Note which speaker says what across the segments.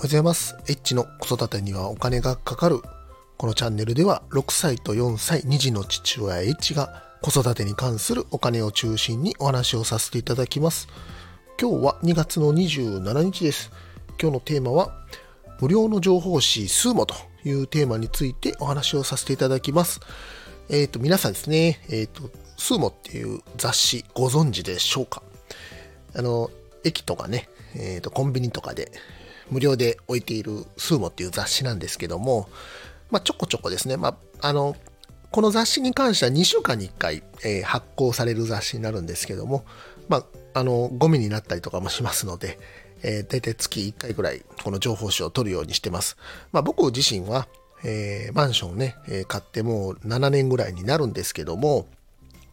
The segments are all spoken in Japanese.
Speaker 1: おはようございます。エッチの子育てにはお金がかかる。このチャンネルでは6歳と4歳2児の父親エッチが子育てに関するお金を中心にお話をさせていただきます。今日は2月の27日です。今日のテーマは無料の情報誌スーモというテーマについてお話をさせていただきます。えっ、と、皆さんですね、えっ、と、スーモっていう雑誌ご存知でしょうか？あの、駅とかね、えっ、と、コンビニとかで無料で置いているスーモっていう雑誌なんですけども、まあ、ちょこちょこですね、まあ、あの、この雑誌に関しては2週間に1回、えー発行される雑誌になるんですけども、まあ、あの、ゴミになったりとかもしますので、えー、大体月1回ぐらいこの情報誌を取るようにしてます。まあ、僕自身は、えーマンションをね、えー買ってもう7年ぐらいになるんですけども、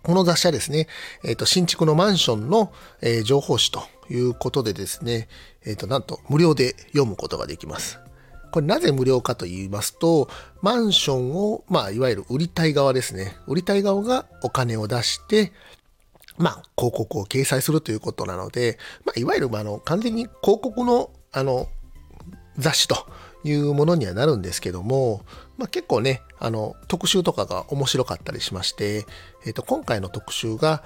Speaker 1: この雑誌はですね、えっ、と、新築のマンションの、えー情報誌ということでですね、えっ、と、なんと無料で読むことができます。これなぜ無料かと言いますと、マンションを、まあ、いわゆる売りたい側ですね。売りたい側がお金を出して、まあ、広告を掲載するということなので、まあ、いわゆる、まああの、完全に広告の、あの、雑誌というものにはなるんですけども、まあ、結構ね、あの、特集とかが面白かったりしまして、えっ、と、今回の特集が、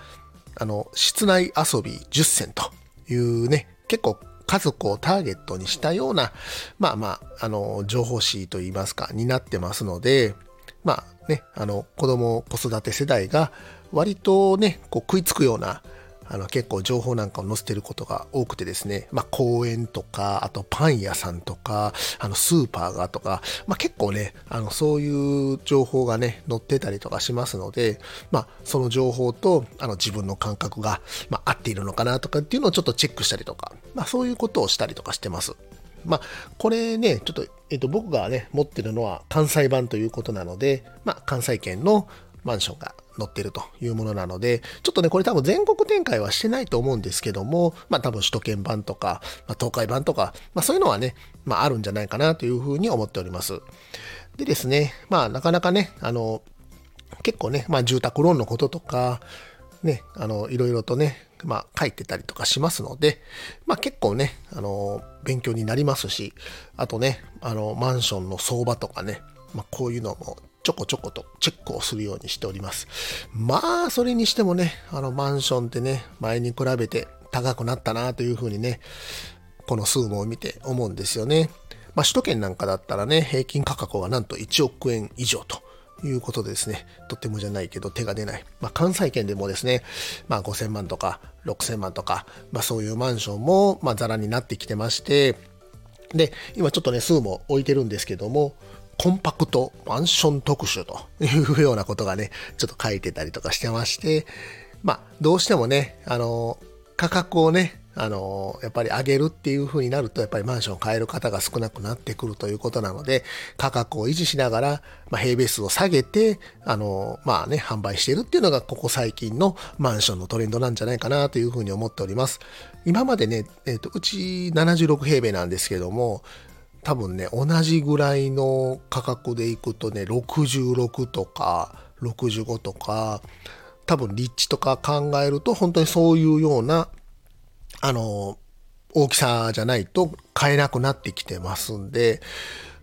Speaker 1: あの、室内遊び10選というね、結構家族をターゲットにしたような、まあまあ、あの、情報誌といいますか、になってますので、まあね、あの、子供、子育て世代が割とね、こう食いつくような、あの結構情報なんかを載せてることが多くてですね、まあ公園とか、あとパン屋さんとか、あのスーパーがとか、まあ結構ね、あのそういう情報がね、載ってたりとかしますので、まあその情報とあの自分の感覚が、まあ、合っているのかなとかっていうのをちょっとチェックしたりとか、まあそういうことをしたりとかしてます。まあ、これね、ちょっと、えっと、僕がね、持ってるのは関西版ということなので、まあ、関西圏のマンションが載ってるというものなので、ちょっとね、これ多分全国展開はしてないと思うんですけども、まあ多分首都圏版とか、まあ、東海版とか、まあそういうのはね、まああるんじゃないかなというふうに思っております。でですね、まあなかなかね、あの、結構ね、まあ住宅ローンのこととか、ね、あの、いろいろとね、まあ書いてたりとかしますので、まあ結構ね、あの、勉強になりますし、あとね、あの、マンションの相場とかね、まあこういうのもちょこちょことチェックをするようにしております。まあ、それにしてもね、あの、マンションってね、前に比べて高くなったなというふうにね、この数も見て思うんですよね。まあ、首都圏なんかだったらね、平均価格はなんと1億円以上ということでですね、とてもじゃないけど手が出ない。まあ、関西圏でもですね、まあ、5000万とか6000万とか、まあ、そういうマンションも、まあ、ザラになってきてまして、で、今ちょっとね、数も置いてるんですけども、コンパクトマンション特集というようなことがね、ちょっと書いてたりとかしてまして、まあ、どうしてもね、あの、価格をね、あの、やっぱり上げるっていう風になると、やっぱりマンションを買える方が少なくなってくるということなので、価格を維持しながら、まあ、平米数を下げて、あの、まあね、販売しているっていうのが、ここ最近のマンションのトレンドなんじゃないかなという風に思っております。今までね、えっ、と、うち76平米なんですけども、多分ね、同じぐらいの価格でいくとね、66とか65とか、多分立地とか考えると、本当にそういうような、あの、大きさじゃないと買えなくなってきてますんで、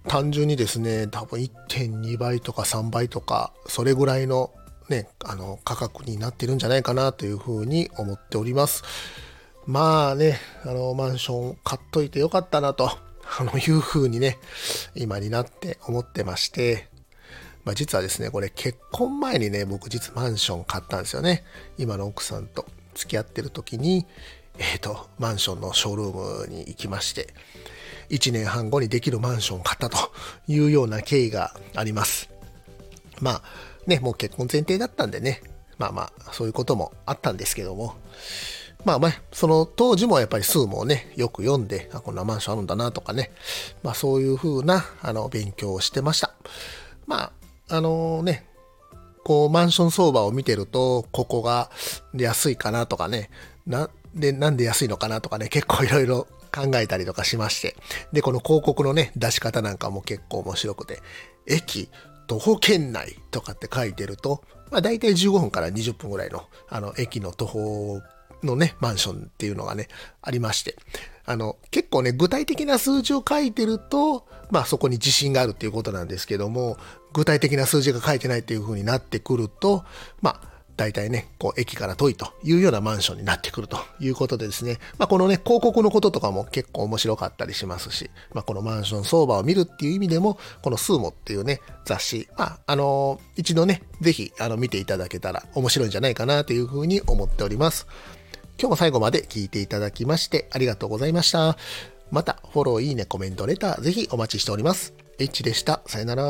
Speaker 1: 単純にですね、多分1.2倍とか3倍とか、それぐらいのね、あの、価格になってるんじゃないかなというふうに思っております。まあね、あの、マンション買っといてよかったなと、あの、いうふうにね、今になって思ってまして、まあ実はですね、これ結婚前にね、僕実マンション買ったんですよね。今の奥さんと付き合ってる時に、えっ、と、マンションのショールームに行きまして、1年半後にできるマンションを買ったというような経緯があります。まあね、もう結婚前提だったんでね、まあまあ、そういうこともあったんですけども、まあまあ、その当時もやっぱり数もね、よく読んで、あ、こんなマンションあるんだなとかね、まあそういう風な、あの、勉強をしてました。まあ、あのね、こう、マンション相場を見てると、ここが安いかなとかね、な、で、なんで安いのかなとかね、結構いろいろ考えたりとかしまして。で、この広告のね、出し方なんかも結構面白くて、駅、徒歩圏内とかって書いてると、まあ大体15分から20分ぐらいの、あの、駅の徒歩のね、マンションっていうのがね、ありまして、あの、結構ね、具体的な数字を書いてると、まあそこに自信があるっていうことなんですけども、具体的な数字が書いてないっていう風になってくると、まあ、大体ね、こう駅から遠いというようなマンションになってくるということでですね、まあ、このね、広告のこととかも結構面白かったりしますし、まあ、このマンション相場を見るっていう意味でも、このスーモっていうね、雑誌、まあ、あのー、一度ね、ぜひ、あの、見ていただけたら面白いんじゃないかなというふうに思っております。今日も最後まで聞いていただきましてありがとうございました。また、フォロー、いいね、コメント、レター、ぜひお待ちしております。H でした。さよなら。